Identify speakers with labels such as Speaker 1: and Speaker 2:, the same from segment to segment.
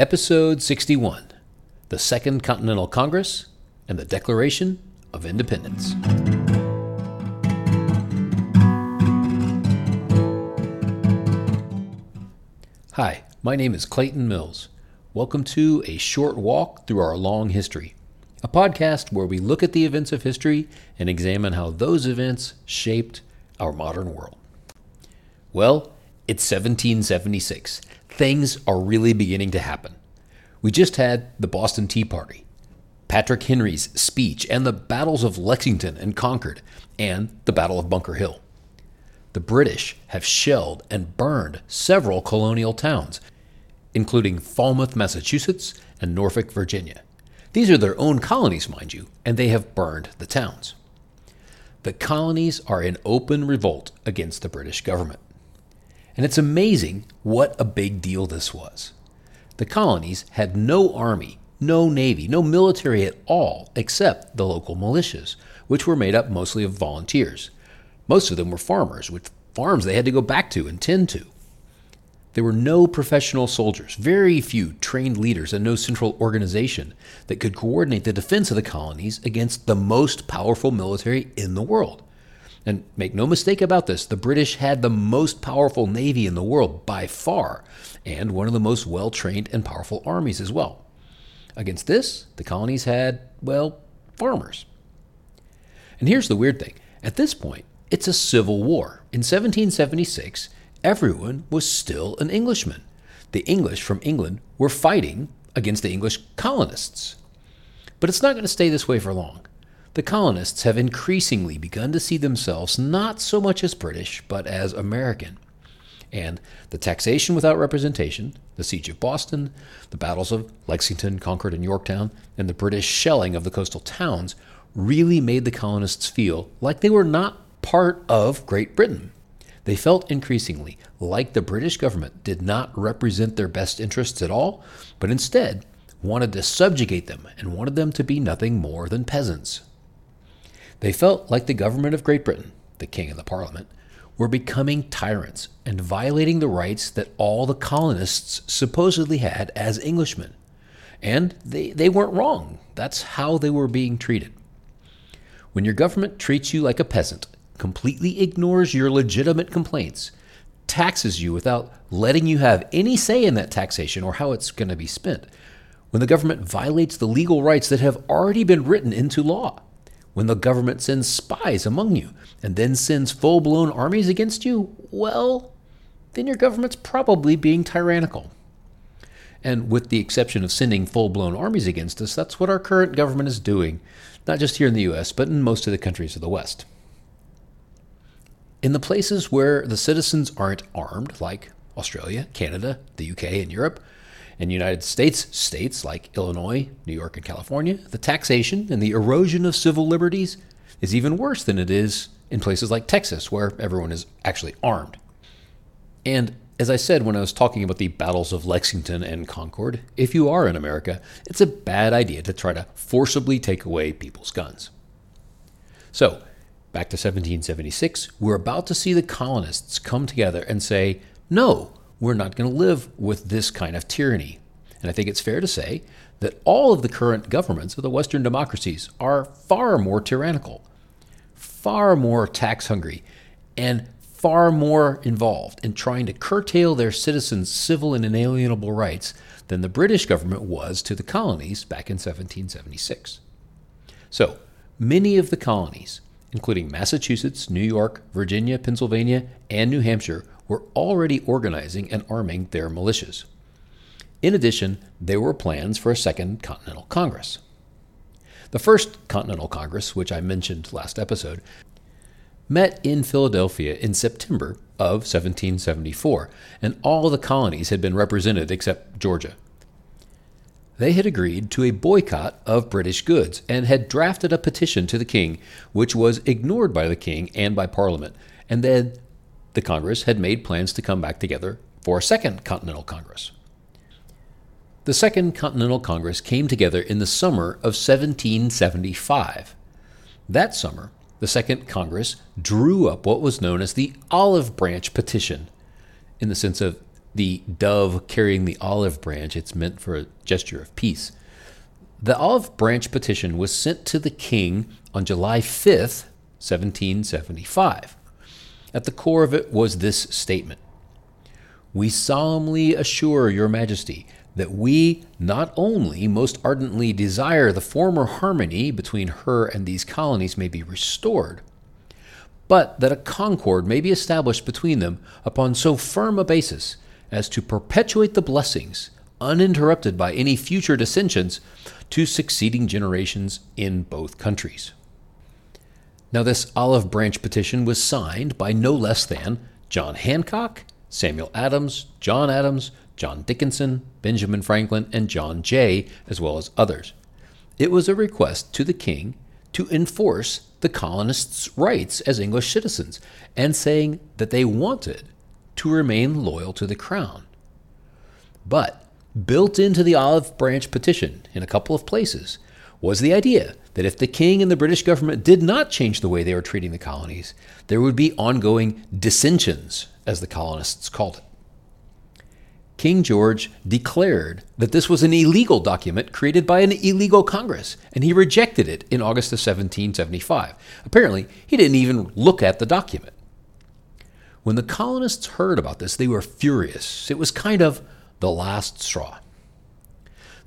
Speaker 1: Episode 61 The Second Continental Congress and the Declaration of Independence. Hi, my name is Clayton Mills. Welcome to A Short Walk Through Our Long History, a podcast where we look at the events of history and examine how those events shaped our modern world. Well, it's 1776. Things are really beginning to happen. We just had the Boston Tea Party, Patrick Henry's speech, and the battles of Lexington and Concord, and the Battle of Bunker Hill. The British have shelled and burned several colonial towns, including Falmouth, Massachusetts, and Norfolk, Virginia. These are their own colonies, mind you, and they have burned the towns. The colonies are in open revolt against the British government. And it's amazing what a big deal this was. The colonies had no army, no navy, no military at all, except the local militias, which were made up mostly of volunteers. Most of them were farmers, which farms they had to go back to and tend to. There were no professional soldiers, very few trained leaders, and no central organization that could coordinate the defense of the colonies against the most powerful military in the world. And make no mistake about this, the British had the most powerful navy in the world by far, and one of the most well trained and powerful armies as well. Against this, the colonies had, well, farmers. And here's the weird thing at this point, it's a civil war. In 1776, everyone was still an Englishman. The English from England were fighting against the English colonists. But it's not going to stay this way for long the colonists have increasingly begun to see themselves not so much as British, but as American. And the taxation without representation, the siege of Boston, the battles of Lexington, Concord, and Yorktown, and the British shelling of the coastal towns really made the colonists feel like they were not part of Great Britain. They felt increasingly like the British government did not represent their best interests at all, but instead wanted to subjugate them and wanted them to be nothing more than peasants. They felt like the government of Great Britain, the king and the parliament, were becoming tyrants and violating the rights that all the colonists supposedly had as Englishmen. And they, they weren't wrong. That's how they were being treated. When your government treats you like a peasant, completely ignores your legitimate complaints, taxes you without letting you have any say in that taxation or how it's going to be spent, when the government violates the legal rights that have already been written into law, when the government sends spies among you and then sends full blown armies against you, well, then your government's probably being tyrannical. And with the exception of sending full blown armies against us, that's what our current government is doing, not just here in the US, but in most of the countries of the West. In the places where the citizens aren't armed, like Australia, Canada, the UK, and Europe, in United States, states like Illinois, New York, and California, the taxation and the erosion of civil liberties is even worse than it is in places like Texas, where everyone is actually armed. And as I said when I was talking about the battles of Lexington and Concord, if you are in America, it's a bad idea to try to forcibly take away people's guns. So, back to 1776, we're about to see the colonists come together and say, no, we're not going to live with this kind of tyranny. And I think it's fair to say that all of the current governments of the Western democracies are far more tyrannical, far more tax hungry, and far more involved in trying to curtail their citizens' civil and inalienable rights than the British government was to the colonies back in 1776. So, many of the colonies, including Massachusetts, New York, Virginia, Pennsylvania, and New Hampshire, were already organizing and arming their militias. In addition, there were plans for a Second Continental Congress. The First Continental Congress, which I mentioned last episode, met in Philadelphia in September of 1774, and all the colonies had been represented except Georgia. They had agreed to a boycott of British goods and had drafted a petition to the king, which was ignored by the king and by Parliament, and then the Congress had made plans to come back together for a Second Continental Congress. The Second Continental Congress came together in the summer of 1775. That summer, the Second Congress drew up what was known as the Olive Branch Petition, in the sense of the dove carrying the olive branch, it's meant for a gesture of peace. The Olive Branch Petition was sent to the king on July 5th, 1775. At the core of it was this statement We solemnly assure Your Majesty that we not only most ardently desire the former harmony between her and these colonies may be restored, but that a concord may be established between them upon so firm a basis as to perpetuate the blessings, uninterrupted by any future dissensions, to succeeding generations in both countries. Now, this olive branch petition was signed by no less than John Hancock, Samuel Adams, John Adams, John Dickinson, Benjamin Franklin, and John Jay, as well as others. It was a request to the king to enforce the colonists' rights as English citizens and saying that they wanted to remain loyal to the crown. But built into the olive branch petition in a couple of places was the idea that if the king and the British government did not change the way they were treating the colonies, there would be ongoing dissensions, as the colonists called it. King George declared that this was an illegal document created by an illegal Congress, and he rejected it in August of 1775. Apparently, he didn't even look at the document. When the colonists heard about this, they were furious. It was kind of the last straw.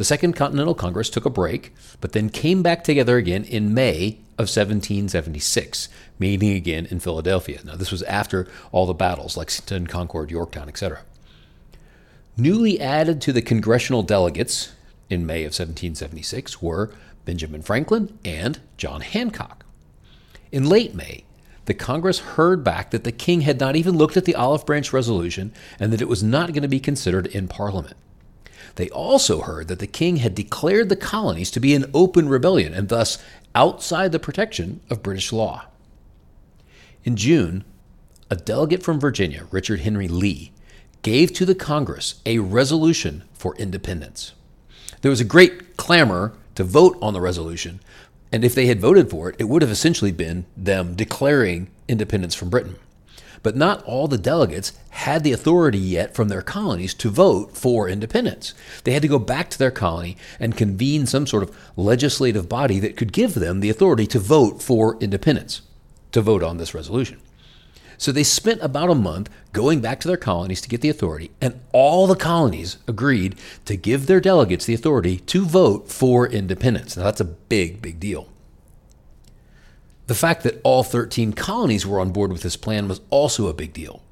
Speaker 1: The Second Continental Congress took a break, but then came back together again in May of 1776, meeting again in Philadelphia. Now, this was after all the battles, Lexington, Concord, Yorktown, etc. Newly added to the congressional delegates in May of 1776 were Benjamin Franklin and John Hancock. In late May, the Congress heard back that the king had not even looked at the Olive Branch Resolution and that it was not going to be considered in Parliament. They also heard that the king had declared the colonies to be in open rebellion and thus outside the protection of British law. In June, a delegate from Virginia, Richard Henry Lee, gave to the Congress a resolution for independence. There was a great clamor to vote on the resolution, and if they had voted for it, it would have essentially been them declaring independence from Britain. But not all the delegates had the authority yet from their colonies to vote for independence. They had to go back to their colony and convene some sort of legislative body that could give them the authority to vote for independence, to vote on this resolution. So they spent about a month going back to their colonies to get the authority, and all the colonies agreed to give their delegates the authority to vote for independence. Now, that's a big, big deal. The fact that all 13 colonies were on board with this plan was also a big deal.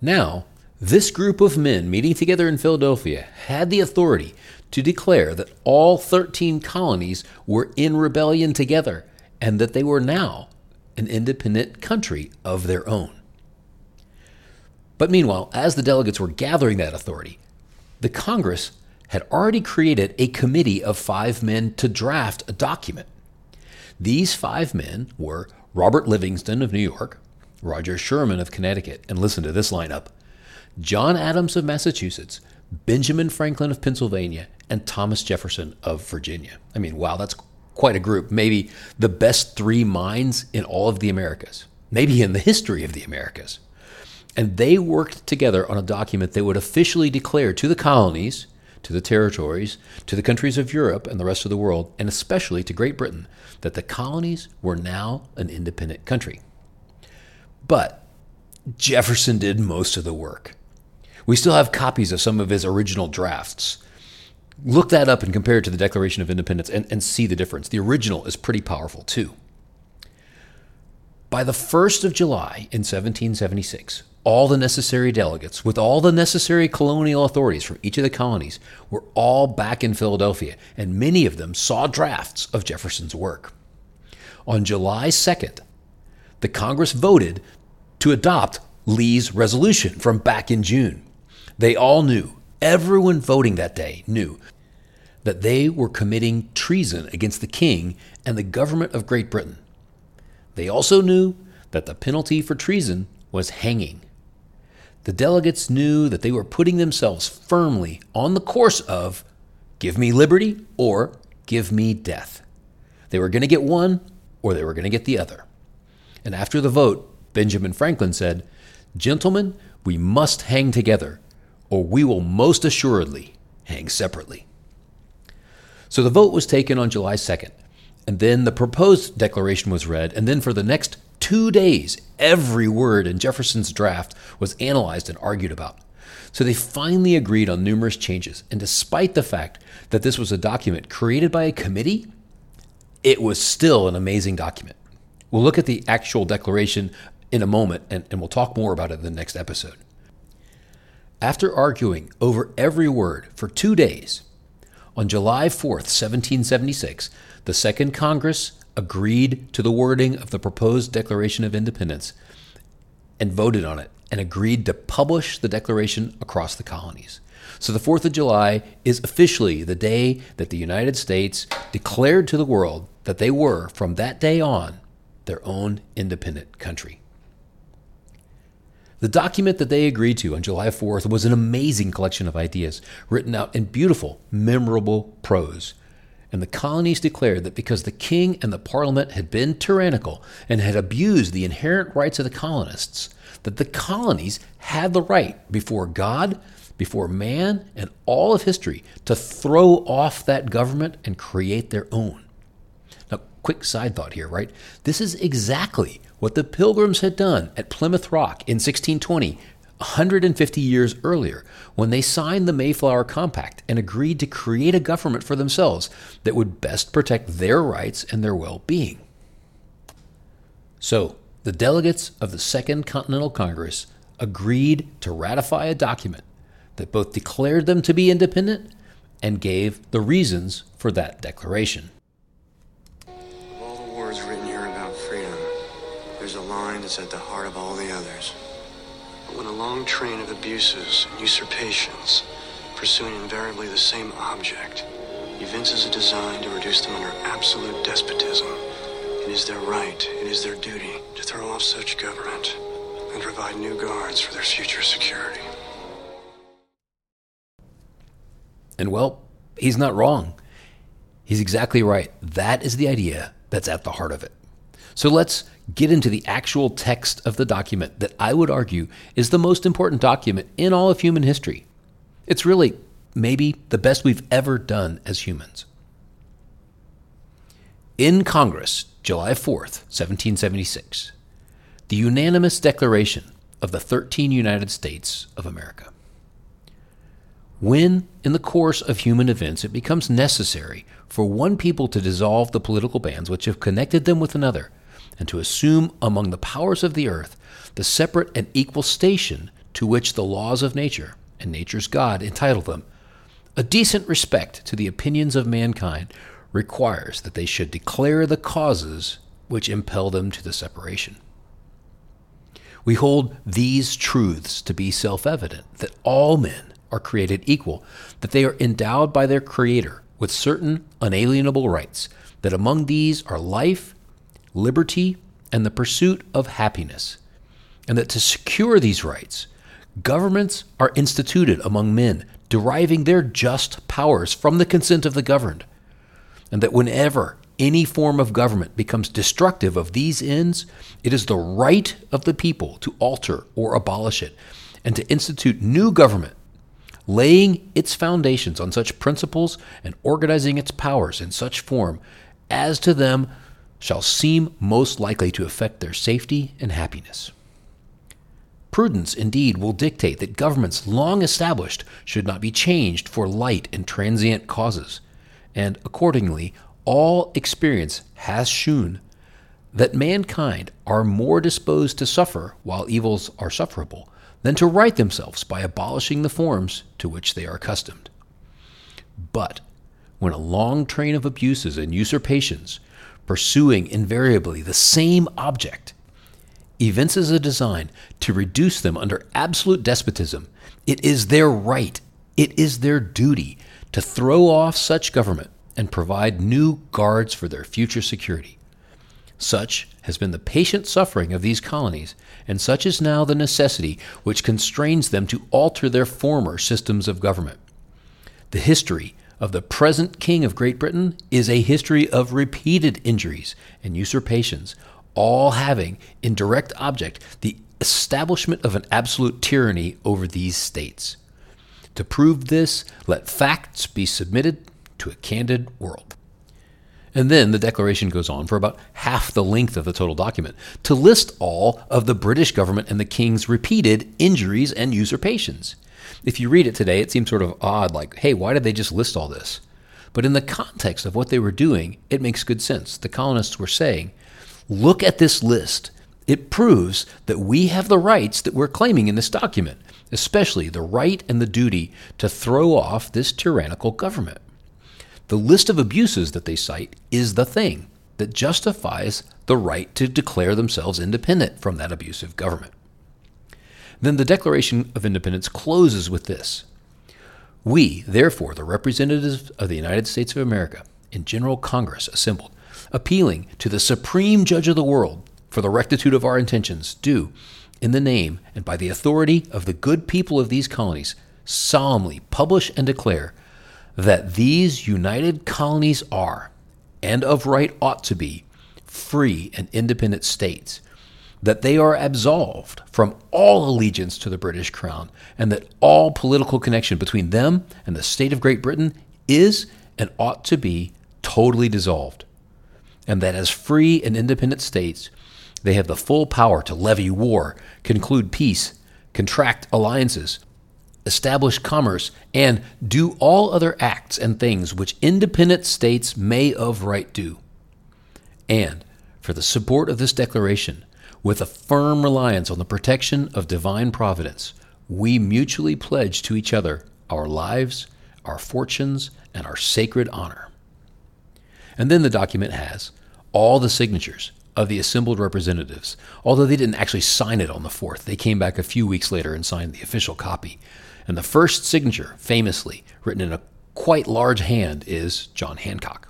Speaker 1: Now, this group of men meeting together in Philadelphia had the authority to declare that all 13 colonies were in rebellion together and that they were now an independent country of their own. But meanwhile, as the delegates were gathering that authority, the Congress had already created a committee of five men to draft a document. These five men were Robert Livingston of New York, Roger Sherman of Connecticut, and listen to this lineup John Adams of Massachusetts, Benjamin Franklin of Pennsylvania, and Thomas Jefferson of Virginia. I mean, wow, that's quite a group. Maybe the best three minds in all of the Americas, maybe in the history of the Americas. And they worked together on a document that would officially declare to the colonies to the territories, to the countries of Europe and the rest of the world, and especially to Great Britain, that the colonies were now an independent country. But Jefferson did most of the work. We still have copies of some of his original drafts. Look that up and compare it to the Declaration of Independence and, and see the difference. The original is pretty powerful, too. By the 1st of July in 1776, all the necessary delegates with all the necessary colonial authorities from each of the colonies were all back in Philadelphia, and many of them saw drafts of Jefferson's work. On July 2nd, the Congress voted to adopt Lee's resolution from back in June. They all knew, everyone voting that day knew, that they were committing treason against the king and the government of Great Britain. They also knew that the penalty for treason was hanging. The delegates knew that they were putting themselves firmly on the course of give me liberty or give me death. They were going to get one or they were going to get the other. And after the vote, Benjamin Franklin said, Gentlemen, we must hang together, or we will most assuredly hang separately. So the vote was taken on July 2nd, and then the proposed declaration was read, and then for the next two days, every word in Jefferson's draft was analyzed and argued about. So they finally agreed on numerous changes, and despite the fact that this was a document created by a committee, it was still an amazing document. We'll look at the actual declaration in a moment, and, and we'll talk more about it in the next episode. After arguing over every word for two days, on July 4th, 1776, the Second Congress agreed to the wording of the proposed Declaration of Independence and voted on it and agreed to publish the Declaration across the colonies. So the 4th of July is officially the day that the United States declared to the world that they were, from that day on, their own independent country. The document that they agreed to on July 4th was an amazing collection of ideas written out in beautiful, memorable prose and the colonies declared that because the king and the parliament had been tyrannical and had abused the inherent rights of the colonists, that the colonies had the right before God, before man, and all of history to throw off that government and create their own. Now, quick side thought here, right? This is exactly what the Pilgrims had done at Plymouth Rock in 1620 150 years earlier when they signed the Mayflower Compact and agreed to create a government for themselves that would best protect their rights and their well being. So, the delegates of the Second Continental Congress agreed to ratify a document that both declared them to be independent and gave the reasons for that declaration. Of all the words written here about freedom, there's a line that's at the heart of all the others. But when a long train of abuses and usurpations, pursuing invariably the same object, evinces a design to reduce them under absolute despotism, it is their right, it is their duty to throw off such government and provide new guards for their future security. And well, he's not wrong. He's exactly right. That is the idea that's at the heart of it. So let's get into the actual text of the document that I would argue is the most important document in all of human history. It's really maybe the best we've ever done as humans. In Congress, July 4th, 1776, the unanimous declaration of the 13 United States of America. When, in the course of human events, it becomes necessary for one people to dissolve the political bands which have connected them with another, and to assume among the powers of the earth the separate and equal station to which the laws of nature and nature's God entitle them. A decent respect to the opinions of mankind requires that they should declare the causes which impel them to the separation. We hold these truths to be self evident that all men are created equal, that they are endowed by their Creator with certain unalienable rights, that among these are life liberty, and the pursuit of happiness, and that to secure these rights, governments are instituted among men, deriving their just powers from the consent of the governed, and that whenever any form of government becomes destructive of these ends, it is the right of the people to alter or abolish it, and to institute new government, laying its foundations on such principles and organizing its powers in such form as to them shall seem most likely to affect their safety and happiness. Prudence indeed will dictate that governments long established should not be changed for light and transient causes, and accordingly, all experience has shewn that mankind are more disposed to suffer while evils are sufferable than to right themselves by abolishing the forms to which they are accustomed. But when a long train of abuses and usurpations, pursuing invariably the same object, evinces a design to reduce them under absolute despotism. It is their right, it is their duty to throw off such government and provide new guards for their future security. Such has been the patient suffering of these colonies, and such is now the necessity which constrains them to alter their former systems of government. The history of the present King of Great Britain is a history of repeated injuries and usurpations, all having in direct object the establishment of an absolute tyranny over these states. To prove this, let facts be submitted to a candid world. And then the declaration goes on for about half the length of the total document to list all of the British government and the king's repeated injuries and usurpations. If you read it today, it seems sort of odd, like, hey, why did they just list all this? But in the context of what they were doing, it makes good sense. The colonists were saying, look at this list. It proves that we have the rights that we're claiming in this document, especially the right and the duty to throw off this tyrannical government. The list of abuses that they cite is the thing that justifies the right to declare themselves independent from that abusive government. Then the Declaration of Independence closes with this We, therefore, the representatives of the United States of America in General Congress assembled, appealing to the supreme judge of the world for the rectitude of our intentions, do, in the name and by the authority of the good people of these colonies, solemnly publish and declare that these united colonies are, and of right ought to be, free and independent states that they are absolved from all allegiance to the British crown and that all political connection between them and the state of Great Britain is and ought to be totally dissolved. And that as free and independent states, they have the full power to levy war, conclude peace, contract alliances, establish commerce, and do all other acts and things which independent states may of right do. And for the support of this declaration, with a firm reliance on the protection of divine providence, we mutually pledge to each other our lives, our fortunes, and our sacred honor. And then the document has all the signatures of the assembled representatives, although they didn't actually sign it on the 4th. They came back a few weeks later and signed the official copy. And the first signature, famously written in a quite large hand, is John Hancock.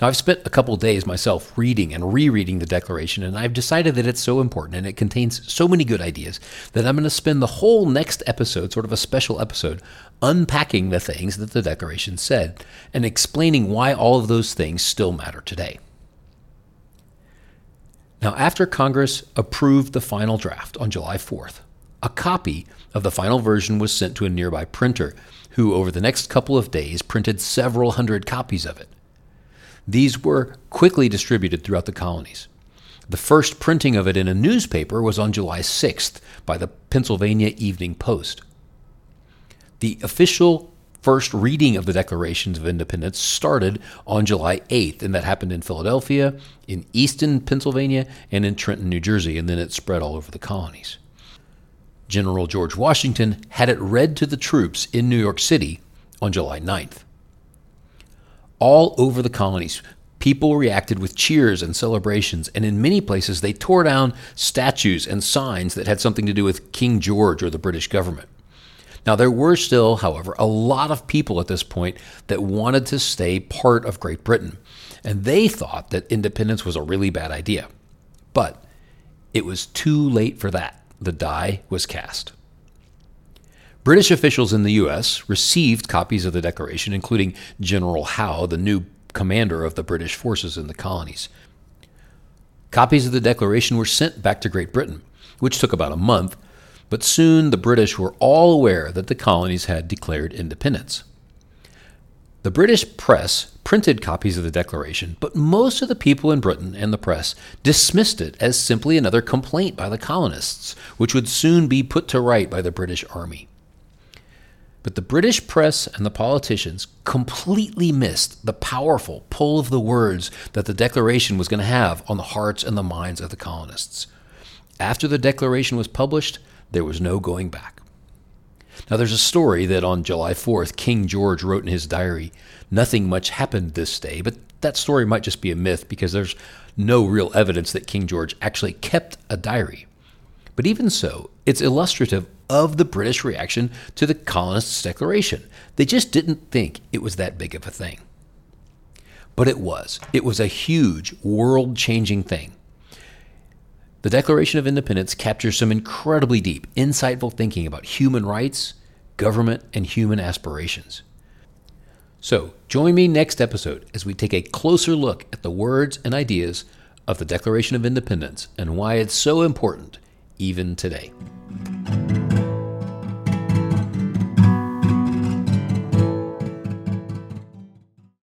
Speaker 1: Now, I've spent a couple days myself reading and rereading the Declaration, and I've decided that it's so important and it contains so many good ideas that I'm going to spend the whole next episode, sort of a special episode, unpacking the things that the Declaration said and explaining why all of those things still matter today. Now, after Congress approved the final draft on July 4th, a copy of the final version was sent to a nearby printer, who over the next couple of days printed several hundred copies of it. These were quickly distributed throughout the colonies. The first printing of it in a newspaper was on July 6th by the Pennsylvania Evening Post. The official first reading of the Declarations of Independence started on July 8th, and that happened in Philadelphia, in Easton, Pennsylvania, and in Trenton, New Jersey, and then it spread all over the colonies. General George Washington had it read to the troops in New York City on July 9th all over the colonies. People reacted with cheers and celebrations, and in many places they tore down statues and signs that had something to do with King George or the British government. Now, there were still, however, a lot of people at this point that wanted to stay part of Great Britain, and they thought that independence was a really bad idea. But it was too late for that. The die was cast. British officials in the U.S. received copies of the declaration, including General Howe, the new commander of the British forces in the colonies. Copies of the declaration were sent back to Great Britain, which took about a month, but soon the British were all aware that the colonies had declared independence. The British press printed copies of the Declaration, but most of the people in Britain and the press dismissed it as simply another complaint by the colonists, which would soon be put to right by the British Army. But the British press and the politicians completely missed the powerful pull of the words that the Declaration was going to have on the hearts and the minds of the colonists. After the Declaration was published, there was no going back. Now, there's a story that on July 4th, King George wrote in his diary, Nothing much happened this day, but that story might just be a myth because there's no real evidence that King George actually kept a diary. But even so, it's illustrative of the British reaction to the colonists' declaration. They just didn't think it was that big of a thing. But it was. It was a huge, world changing thing. The Declaration of Independence captures some incredibly deep, insightful thinking about human rights, government, and human aspirations. So, join me next episode as we take a closer look at the words and ideas of the Declaration of Independence and why it's so important even today.